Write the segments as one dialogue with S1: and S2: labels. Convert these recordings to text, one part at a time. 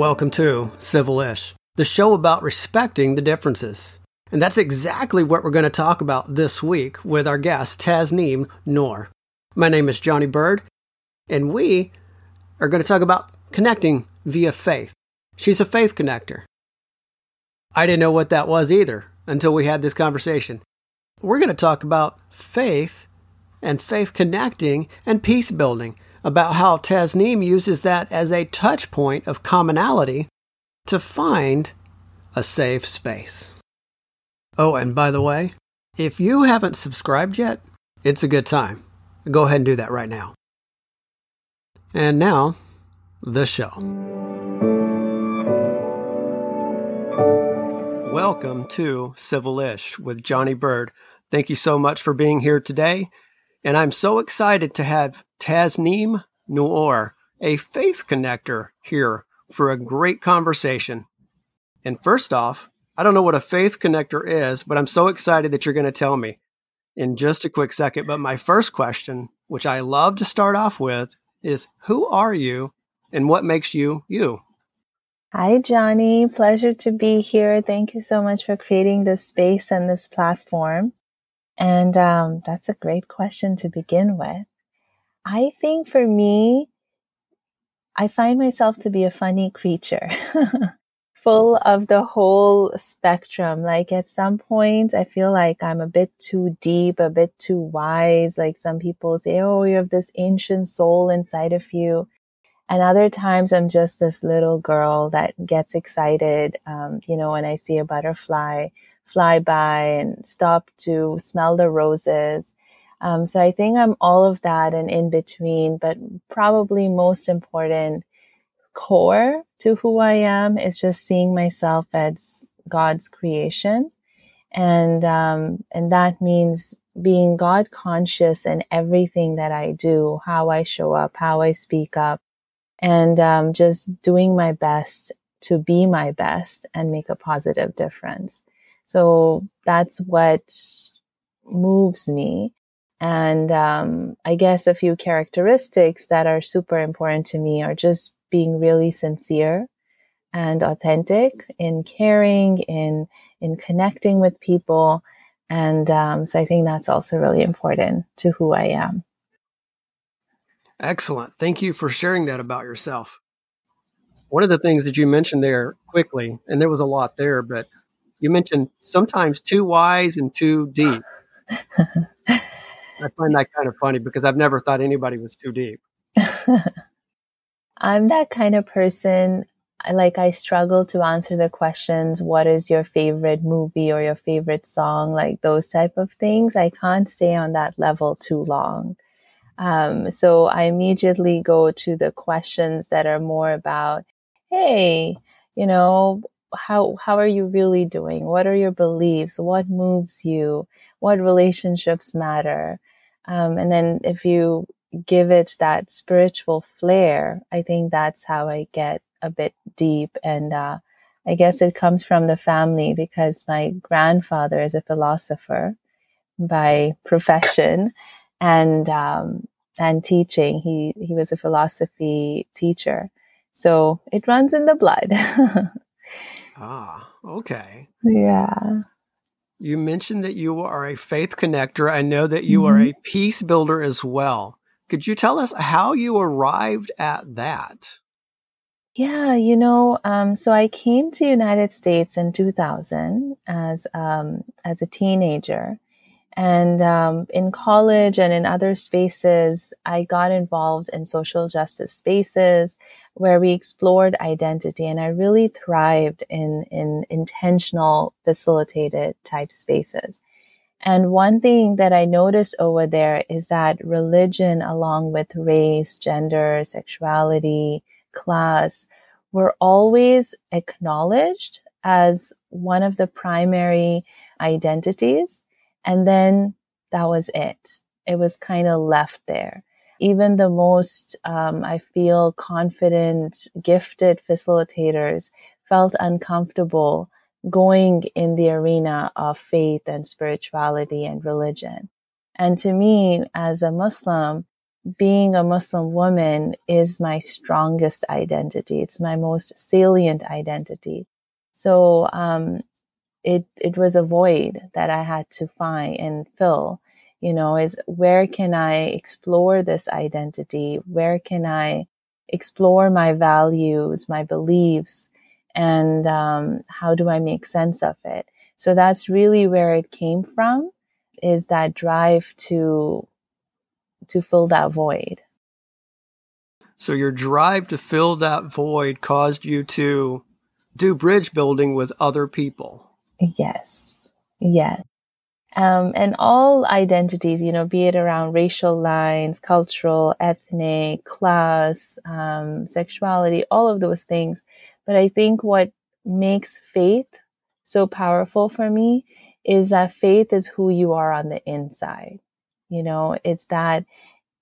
S1: Welcome to Civil-ish, the show about respecting the differences. And that's exactly what we're going to talk about this week with our guest, Tasneem Noor. My name is Johnny Bird, and we are going to talk about connecting via faith. She's a faith connector. I didn't know what that was either until we had this conversation. We're going to talk about faith and faith connecting and peace building, about how Tasneem uses that as a touch point of commonality to find a safe space. Oh, and by the way, if you haven't subscribed yet, it's a good time. Go ahead and do that right now. And now, the show. Welcome to Civil-ish with Johnny Bird. Thank you so much for being here today. And I'm so excited to have Tasneem Noor, a faith connector, here for a great conversation. And first off, I don't know what a faith connector is, but I'm so excited that you're going to tell me in just a quick second. But my first question, which I love to start off with, is who are you and what makes you you?
S2: Hi, Johnny. Pleasure to be here. Thank you so much for creating this space and this platform. And um, that's a great question to begin with. I think for me, I find myself to be a funny creature, full of the whole spectrum. Like at some point, I feel like I'm a bit too deep, a bit too wise. Like some people say, oh, you have this ancient soul inside of you. And other times I'm just this little girl that gets excited, um, you know, when I see a butterfly fly by and stop to smell the roses. Um, so I think I'm all of that and in between, but probably most important core to who I am is just seeing myself as God's creation. And, um, and that means being God conscious in everything that I do, how I show up, how I speak up, and um, just doing my best to be my best and make a positive difference. So that's what moves me. And um, I guess a few characteristics that are super important to me are just being really sincere and authentic in caring, in in connecting with people, and um, so I think that's also really important to who I am.
S1: Excellent. Thank you for sharing that about yourself. One of the things that you mentioned there quickly, and there was a lot there, but you mentioned sometimes too wise and too deep. I find that kind of funny because I've never thought anybody was too deep.
S2: I'm that kind of person. Like, I struggle to answer the questions what is your favorite movie or your favorite song? Like, those type of things. I can't stay on that level too long. Um, so I immediately go to the questions that are more about, hey, you know, how how are you really doing? What are your beliefs? What moves you? What relationships matter? Um, and then if you give it that spiritual flair i think that's how i get a bit deep. And uh, i guess it comes from the family because my grandfather is a philosopher by profession and um, and teaching. He he was a philosophy teacher. So it runs in the blood
S1: Ah, okay.
S2: Yeah.
S1: You mentioned that you are a faith connector. I know that you mm-hmm. are a peace builder as well. Could you tell us how you arrived at that?
S2: Yeah, you know, um, so I came to United States in 2000 as um, as a teenager, and um, in college and in other spaces, I got involved in social justice spaces where we explored identity. And I really thrived in, in intentional, facilitated type spaces. And one thing that I noticed over there is that religion, along with race, gender, sexuality, class, were always acknowledged as one of the primary identities and then that was it. It was kind of left there. Even the most, um, I feel confident, gifted facilitators felt uncomfortable going in the arena of faith and spirituality and religion. And to me, as a Muslim, being a Muslim woman is my strongest identity. It's my most salient identity. So, um, it, it was a void that I had to find and fill, you know, is where can I explore this identity? Where can I explore my values, my beliefs, and um, how do I make sense of it? So that's really where it came from is that drive to to fill that void.
S1: So your drive to fill that void caused you to do bridge building with other people.
S2: Yes. Yes. Um, and all identities, you know, be it around racial lines, cultural, ethnic, class, um, sexuality, all of those things. But I think what makes faith so powerful for me is that faith is who you are on the inside. You know, it's that,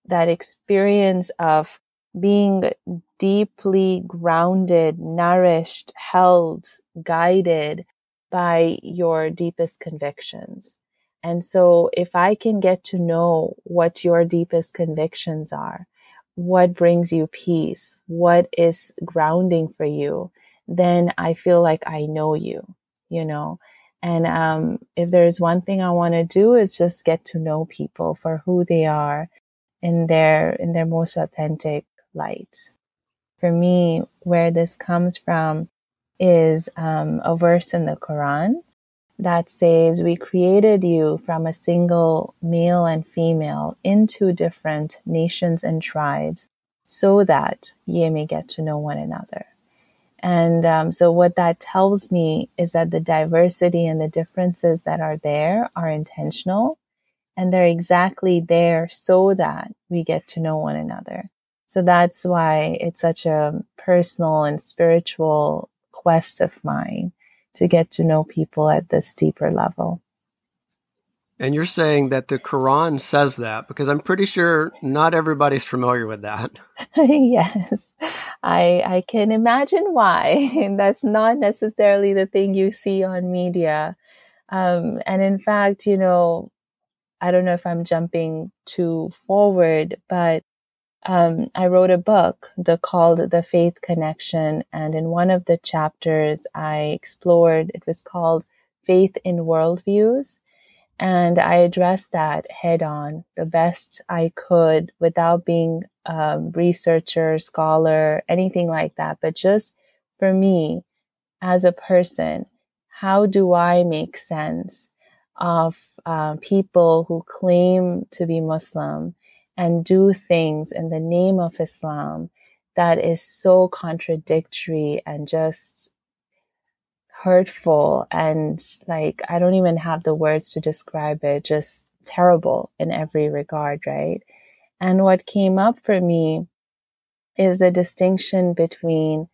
S2: that experience of being deeply grounded, nourished, held, guided by your deepest convictions. And so if I can get to know what your deepest convictions are, what brings you peace, what is grounding for you, then I feel like I know you, you know. And um, if there's one thing I want to do is just get to know people for who they are in their in their most authentic light. For me, where this comes from is um, a verse in the Quran that says, We created you from a single male and female into different nations and tribes so that ye may get to know one another. And um, so, what that tells me is that the diversity and the differences that are there are intentional and they're exactly there so that we get to know one another. So, that's why it's such a personal and spiritual quest of mine to get to know people at this deeper level.
S1: And you're saying that the Quran says that because I'm pretty sure not everybody's familiar with that.
S2: yes. I I can imagine why. And that's not necessarily the thing you see on media. Um, and in fact, you know, I don't know if I'm jumping too forward, but um, I wrote a book the, called The Faith Connection. And in one of the chapters, I explored, it was called Faith in Worldviews. And I addressed that head on the best I could without being a researcher, scholar, anything like that. But just for me as a person, how do I make sense of uh, people who claim to be Muslim and do things in the name of Islam that is so contradictory and just hurtful and like I don't even have the words to describe it, just terrible in every regard, right? And what came up for me is the distinction between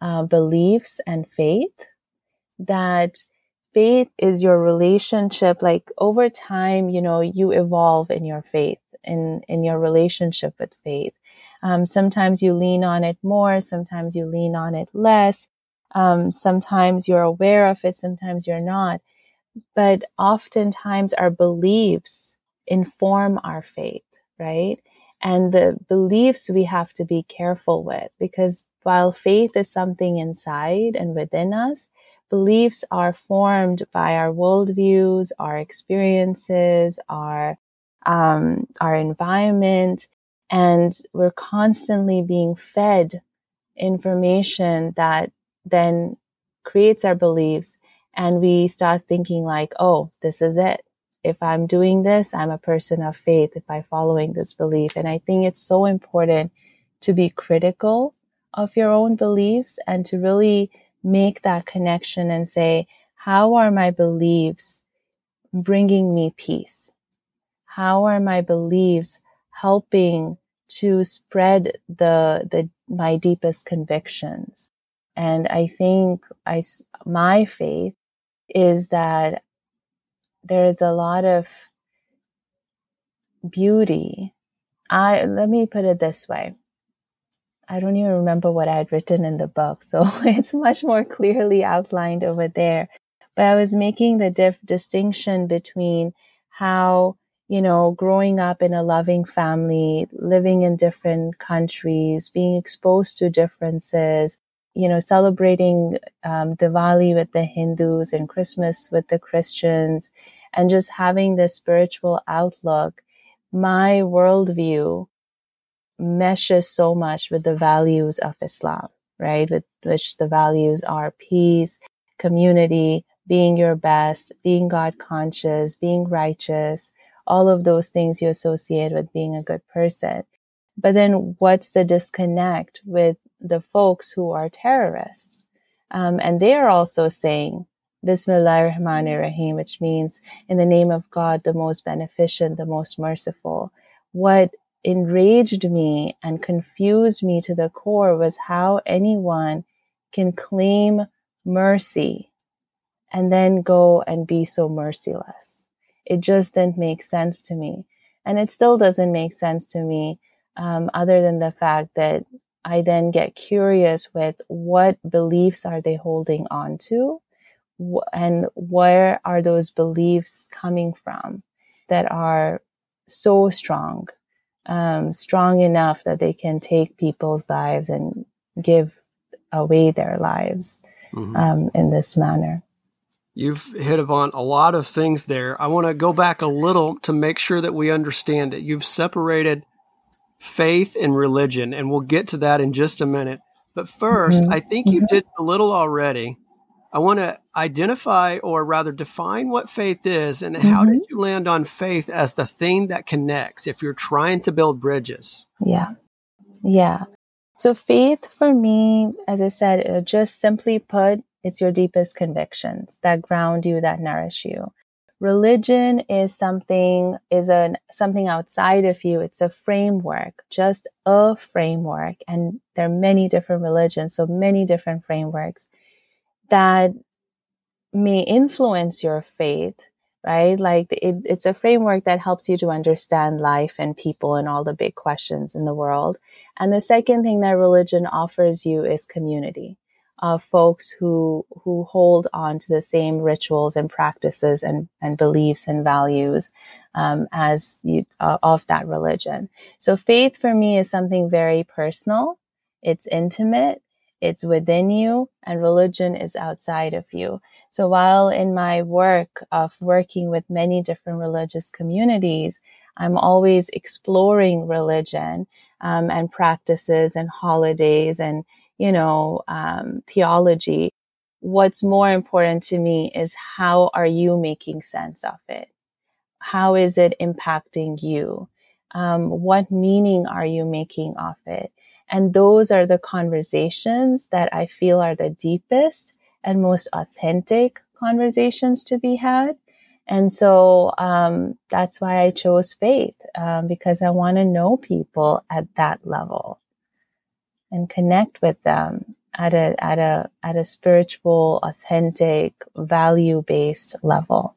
S2: uh, beliefs and faith. That faith is your relationship, like over time, you know, you evolve in your faith in in your relationship with faith. Um, sometimes you lean on it more, sometimes you lean on it less. Um, sometimes you're aware of it, sometimes you're not. But oftentimes our beliefs inform our faith, right? And the beliefs we have to be careful with because while faith is something inside and within us, beliefs are formed by our worldviews, our experiences, our um, our environment, and we're constantly being fed information that then creates our beliefs and we start thinking like, oh, this is it. If I'm doing this, I'm a person of faith if I'm following this belief. And I think it's so important to be critical of your own beliefs and to really make that connection and say, how are my beliefs bringing me peace? How are my beliefs helping to spread the, the, my deepest convictions? And I think I, my faith is that there is a lot of beauty. I, let me put it this way. I don't even remember what I had written in the book. So it's much more clearly outlined over there. But I was making the diff- distinction between how you know, growing up in a loving family, living in different countries, being exposed to differences, you know, celebrating um, Diwali with the Hindus and Christmas with the Christians, and just having this spiritual outlook, my worldview meshes so much with the values of Islam, right? With which the values are peace, community, being your best, being God conscious, being righteous, all of those things you associate with being a good person. But then what's the disconnect with the folks who are terrorists? Um, and they are also saying, Bismillah Rahman Rahim, which means in the name of God, the most beneficent, the most merciful. What enraged me and confused me to the core was how anyone can claim mercy and then go and be so merciless. It just didn't make sense to me. And it still doesn't make sense to me, um, other than the fact that I then get curious with what beliefs are they holding on to and where are those beliefs coming from that are so strong, um, strong enough that they can take people's lives and give away their lives mm-hmm. um, in this manner.
S1: You've hit upon a lot of things there. I want to go back a little to make sure that we understand it. You've separated faith and religion, and we'll get to that in just a minute. But 1st mm-hmm. I think you mm-hmm. did a little already. I want to identify or rather define what faith is and mm-hmm. how did you land on faith as the thing that connects if you're trying to build bridges?
S2: Yeah. Yeah. So faith for me, as I said, just simply put, it's your deepest convictions that ground you, that nourish you. Religion is something, is a, something outside of you. It's a framework, just a framework. And there are many different religions, so many different frameworks that may influence your faith, right? Like it, it's a framework that helps you to understand life and people and all the big questions in the world. And the second thing that religion offers you is community of folks who who hold on to the same rituals and practices and, and beliefs and values um, as you uh, of that religion. So faith for me is something very personal. It's intimate. It's within you, and religion is outside of you. So while in my work of working with many different religious communities, I'm always exploring religion um, and practices and holidays and you know, um, theology. What's more important to me is how are you making sense of it? How is it impacting you? Um, what meaning are you making of it? And those are the conversations that I feel are the deepest and most authentic conversations to be had. And so um, that's why I chose faith um, because I want to know people at that level and connect with them at a at a at a spiritual, authentic, value based level.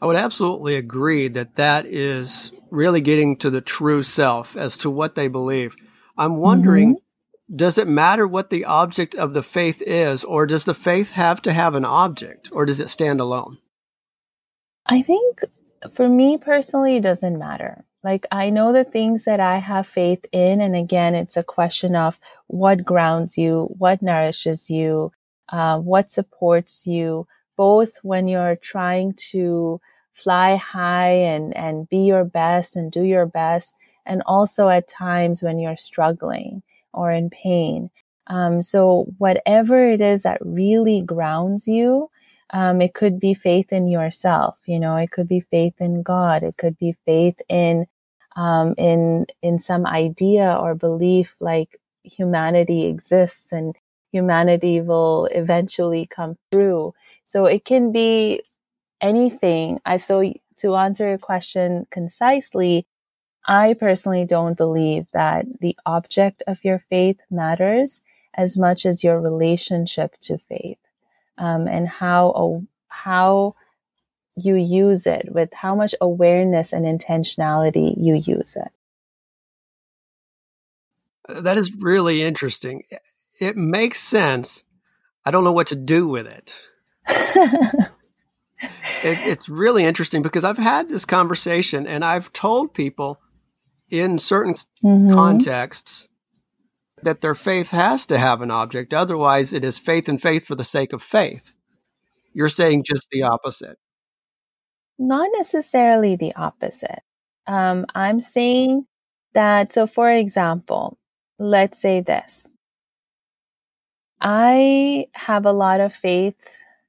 S1: I would absolutely agree that that is really getting to the true self as to what they believe. I'm wondering, mm-hmm. does it matter what the object of the faith is, or does the faith have to have an object, or does it stand alone?
S2: I think for me personally, it doesn't matter. Like I know the things that I have faith in. And again, it's a question of what grounds you, what nourishes you, uh, what supports you, both when you're trying to fly high and, and be your best and do your best. And also at times when you're struggling or in pain. Um, so whatever it is that really grounds you, um, it could be faith in yourself, you know, it could be faith in God. It could be faith in, um, in, in some idea or belief like humanity exists and humanity will eventually come through. So it can be anything. I, so to answer your question concisely, I personally don't believe that the object of your faith matters as much as your relationship to faith um, and how how you use it with how much awareness and intentionality you use it.
S1: That is really interesting. It makes sense. I don't know what to do with it. it, it's really interesting because I've had this conversation and I've told people in certain mm-hmm. contexts that their faith has to have an object. Otherwise, it is faith and faith for the sake of faith. You're saying just the opposite.
S2: Not necessarily the opposite. Um, I'm saying that, so for example, let's say this I have a lot of faith.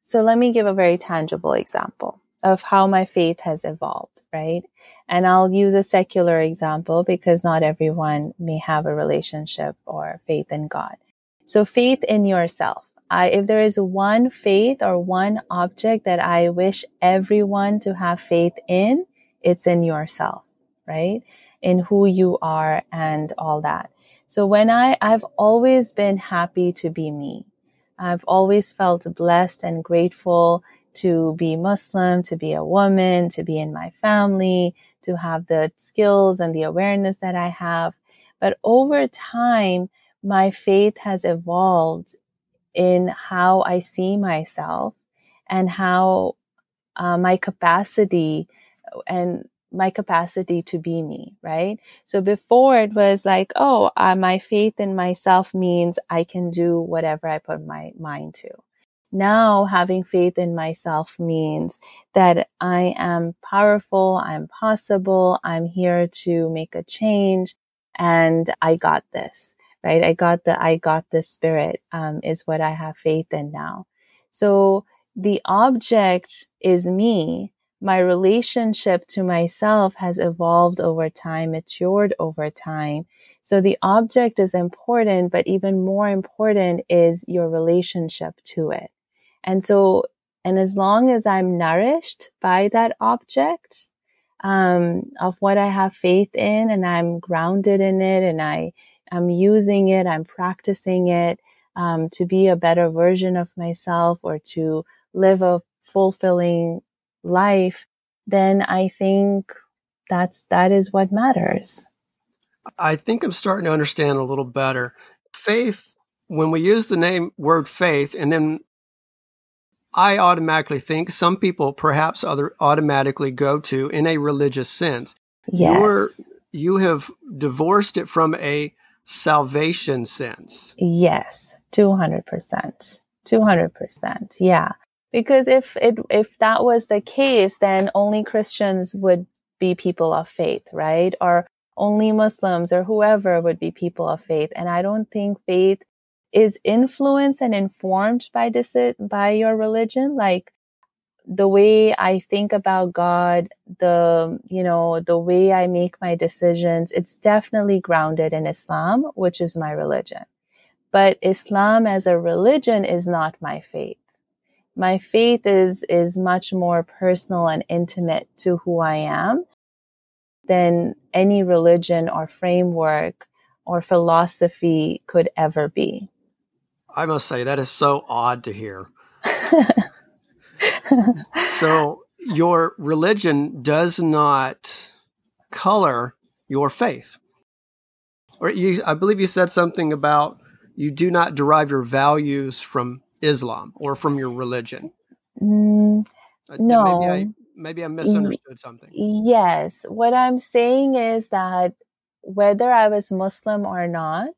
S2: So let me give a very tangible example of how my faith has evolved, right? And I'll use a secular example because not everyone may have a relationship or faith in God. So faith in yourself. I, if there is one faith or one object that I wish everyone to have faith in, it's in yourself, right? In who you are and all that. So when I, I've always been happy to be me. I've always felt blessed and grateful to be Muslim, to be a woman, to be in my family, to have the skills and the awareness that I have. But over time, my faith has evolved in how I see myself and how uh, my capacity and my capacity to be me, right? So before it was like, oh, uh, my faith in myself means I can do whatever I put my mind to. Now having faith in myself means that I am powerful, I'm possible, I'm here to make a change, and I got this, right? I got the, I got the spirit, um, is what I have faith in now. So the object is me, my relationship to myself has evolved over time, matured over time. So the object is important, but even more important is your relationship to it. And so, and as long as I'm nourished by that object, um, of what I have faith in and I'm grounded in it and I am using it, I'm practicing it, um, to be a better version of myself or to live a fulfilling life, then I think that's that is what matters.
S1: I think I'm starting to understand a little better. Faith, when we use the name word faith, and then I automatically think some people perhaps other automatically go to in a religious sense.
S2: Yes. You're,
S1: you have divorced it from a salvation sense.
S2: Yes, 200%. 200%. Yeah. Because if it, if that was the case, then only Christians would be people of faith, right? Or only Muslims or whoever would be people of faith. And I don't think faith is influenced and informed by this, by your religion. Like the way I think about God, the, you know, the way I make my decisions, it's definitely grounded in Islam, which is my religion. But Islam as a religion is not my faith my faith is is much more personal and intimate to who I am than any religion or framework or philosophy could ever be.
S1: I must say that is so odd to hear. so your religion does not color your faith. Or you, I believe you said something about you do not derive your values from Islam or from your religion?
S2: Mm, no.
S1: Maybe I, maybe I misunderstood something.
S2: Yes. What I'm saying is that whether I was Muslim or not,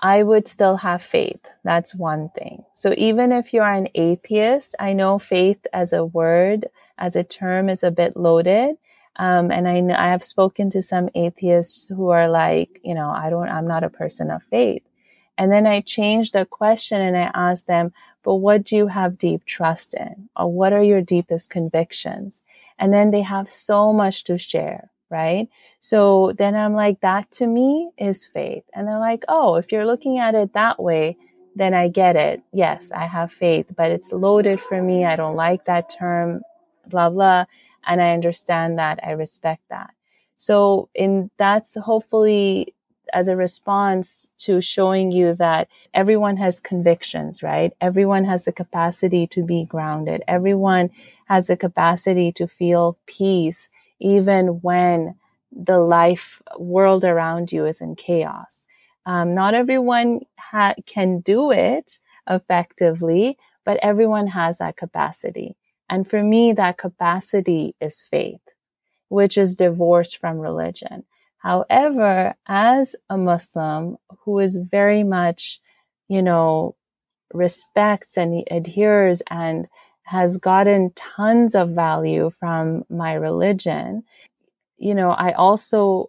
S2: I would still have faith. That's one thing. So even if you're an atheist, I know faith as a word, as a term is a bit loaded. Um, and I, I have spoken to some atheists who are like, you know, I don't, I'm not a person of faith. And then I changed the question and I asked them, but what do you have deep trust in? Or what are your deepest convictions? And then they have so much to share, right? So then I'm like, that to me is faith. And they're like, oh, if you're looking at it that way, then I get it. Yes, I have faith, but it's loaded for me. I don't like that term, blah, blah. And I understand that. I respect that. So in that's hopefully as a response to showing you that everyone has convictions, right? Everyone has the capacity to be grounded. Everyone has the capacity to feel peace, even when the life world around you is in chaos. Um, not everyone ha- can do it effectively, but everyone has that capacity. And for me, that capacity is faith, which is divorced from religion. However, as a Muslim who is very much, you know, respects and adheres and has gotten tons of value from my religion, you know, I also,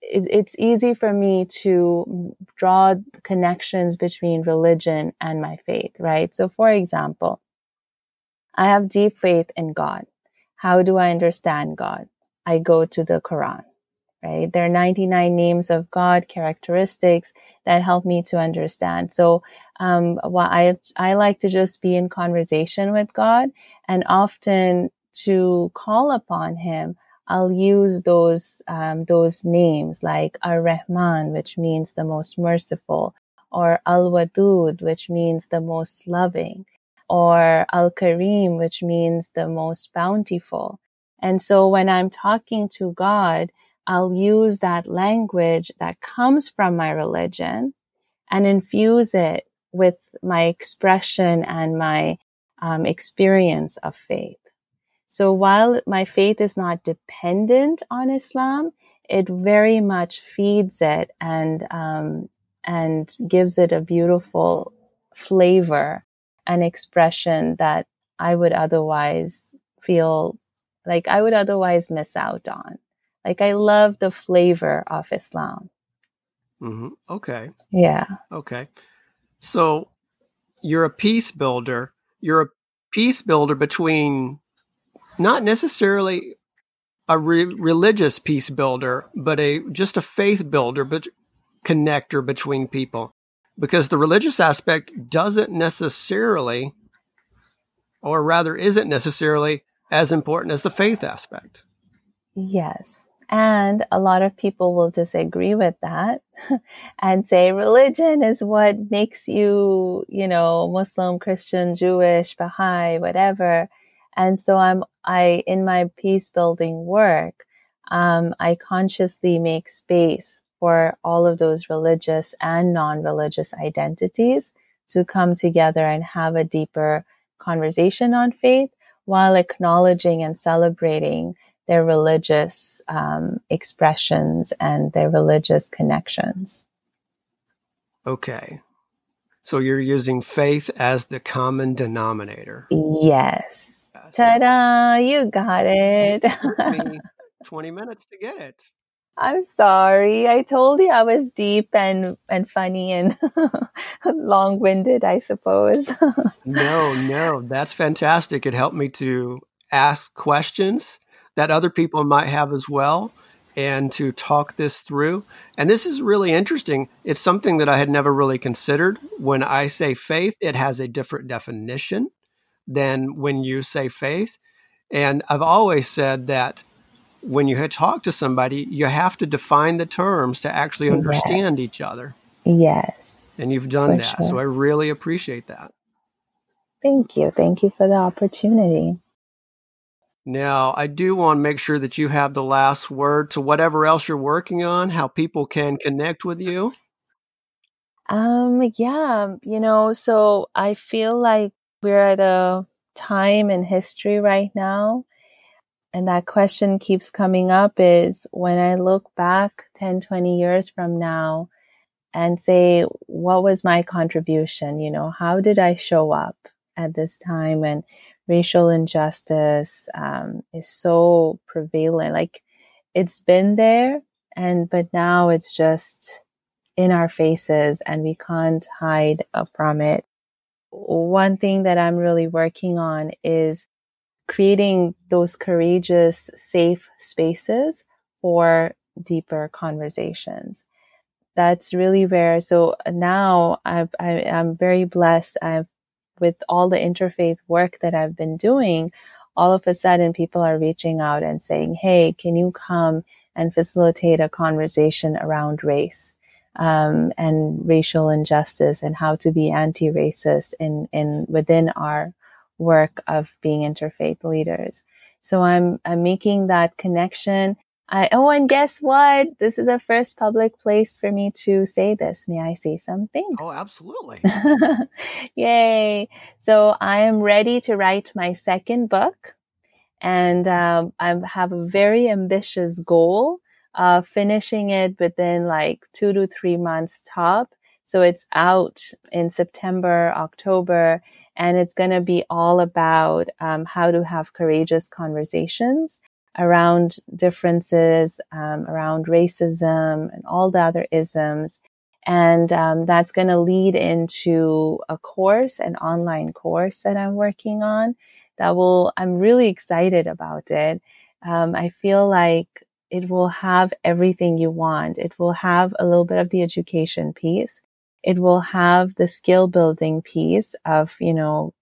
S2: it, it's easy for me to draw connections between religion and my faith, right? So, for example, I have deep faith in God. How do I understand God? I go to the Quran right? There are 99 names of God, characteristics that help me to understand. So, um, what I, I like to just be in conversation with God and often to call upon him, I'll use those, um, those names like Ar-Rahman, which means the most merciful, or Al-Wadud, which means the most loving, or Al-Karim, which means the most bountiful. And so when I'm talking to God, I'll use that language that comes from my religion and infuse it with my expression and my um, experience of faith. So while my faith is not dependent on Islam, it very much feeds it and um, and gives it a beautiful flavor and expression that I would otherwise feel like I would otherwise miss out on. Like I love the flavor of Islam.
S1: Mm-hmm. Okay.
S2: Yeah.
S1: Okay. So you're a peace builder. You're a peace builder between not necessarily a re- religious peace builder, but a just a faith builder, but connector between people. Because the religious aspect doesn't necessarily, or rather isn't necessarily as important as the faith aspect.
S2: Yes. And a lot of people will disagree with that and say religion is what makes you, you know, Muslim, Christian, Jewish, Baha'i, whatever. And so I'm, I, in my peace building work, um, I consciously make space for all of those religious and non-religious identities to come together and have a deeper conversation on faith while acknowledging and celebrating their religious um, expressions and their religious connections.
S1: Okay. So you're using faith as the common denominator.
S2: Yes. Ta da! You got it.
S1: it 20 minutes to get it.
S2: I'm sorry. I told you I was deep and, and funny and long winded, I suppose.
S1: no, no, that's fantastic. It helped me to ask questions that other people might have as well and to talk this through. And this is really interesting. It's something that I had never really considered. When I say faith, it has a different definition than when you say faith. And I've always said that when you talk to somebody, you have to define the terms to actually understand yes. each other.
S2: Yes.
S1: And you've done that. Sure. So I really appreciate that.
S2: Thank you. Thank you for the opportunity.
S1: Now, I do want to make sure that you have the last word to whatever else you're working on, how people can connect with you.
S2: Um, yeah, you know, so I feel like we're at a time in history right now. And that question keeps coming up is when I look back 10, 20 years from now and say, what was my contribution? You know, how did I show up at this time? And racial injustice um, is so prevalent. Like it's been there, and but now it's just in our faces, and we can't hide from it. One thing that I'm really working on is creating those courageous, safe spaces for deeper conversations. That's really where. So now I, I'm very blessed. I've with all the interfaith work that I've been doing, all of a sudden people are reaching out and saying, Hey, can you come and facilitate a conversation around race? Um, and racial injustice and how to be anti-racist in, in within our work of being interfaith leaders. So I'm, I'm making that connection. I, oh, and guess what? This is the first public place for me to say this. May I say something?
S1: Oh, absolutely.
S2: Yay. So I am ready to write my second book. And um, I have a very ambitious goal of finishing it within like two to three months top. So it's out in September, October, and it's going to be all about um, how to have courageous conversations around differences, um, around racism and all the other isms. And um, that's going to lead into a course, an online course that I'm working on that will, I'm really excited about it. Um, I feel like it will have everything you want. It will have a little bit of the education piece. It will have the skill building piece of, you know,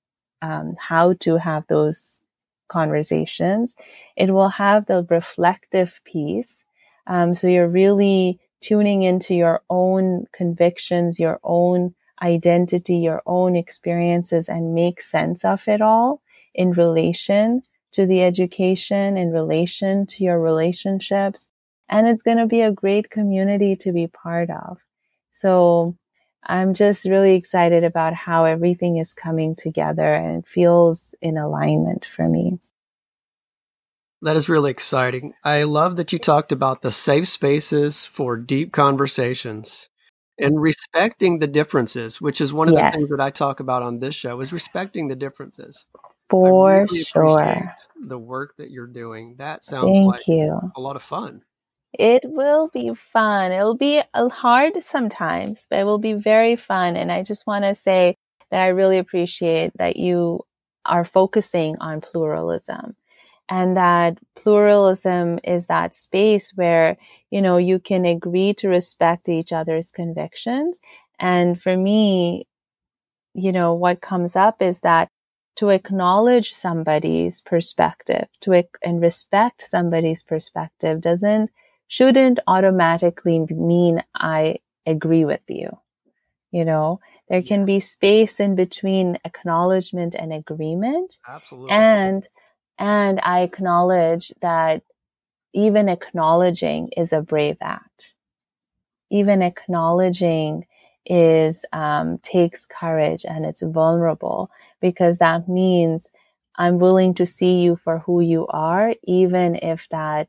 S2: um, how to have those conversations. It will have the reflective piece. Um, so you're really tuning into your own convictions, your own identity, your own experiences and make sense of it all in relation to the education, in relation to your relationships. And it's going to be a great community to be part of. So I'm just really excited about how everything is coming together and it feels in alignment for me.
S1: That is really exciting. I love that you talked about the safe spaces for deep conversations and respecting the differences, which is one of yes. the things that I talk about on this show is respecting the differences.
S2: For really sure.
S1: The work that you're doing. That sounds
S2: Thank
S1: like
S2: you.
S1: a lot of fun.
S2: It will be fun. It'll be uh, hard sometimes, but it will be very fun. And I just want to say that I really appreciate that you are focusing on pluralism and that pluralism is that space where, you know, you can agree to respect each other's convictions. And for me, you know, what comes up is that to acknowledge somebody's perspective to and respect somebody's perspective doesn't shouldn't automatically mean I agree with you. You know, there can be space in between acknowledgement and agreement.
S1: Absolutely.
S2: And, and I acknowledge that even acknowledging is a brave act. Even acknowledging is, um, takes courage and it's vulnerable because that means I'm willing to see you for who you are, even if that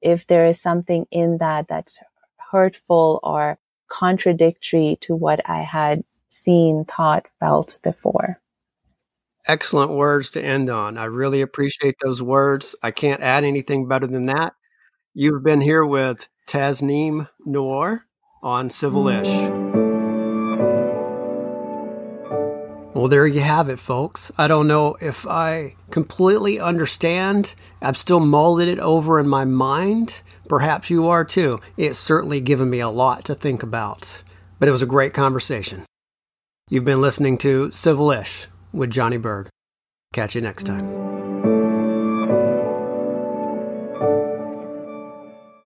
S2: if there is something in that that's hurtful or contradictory to what I had seen, thought, felt before.
S1: Excellent words to end on. I really appreciate those words. I can't add anything better than that. You've been here with Tasneem Noor on Civilish. Well, there you have it, folks. I don't know if I completely understand. I've still molded it over in my mind. Perhaps you are too. It's certainly given me a lot to think about. But it was a great conversation. You've been listening to Civilish with Johnny Bird. Catch you next time.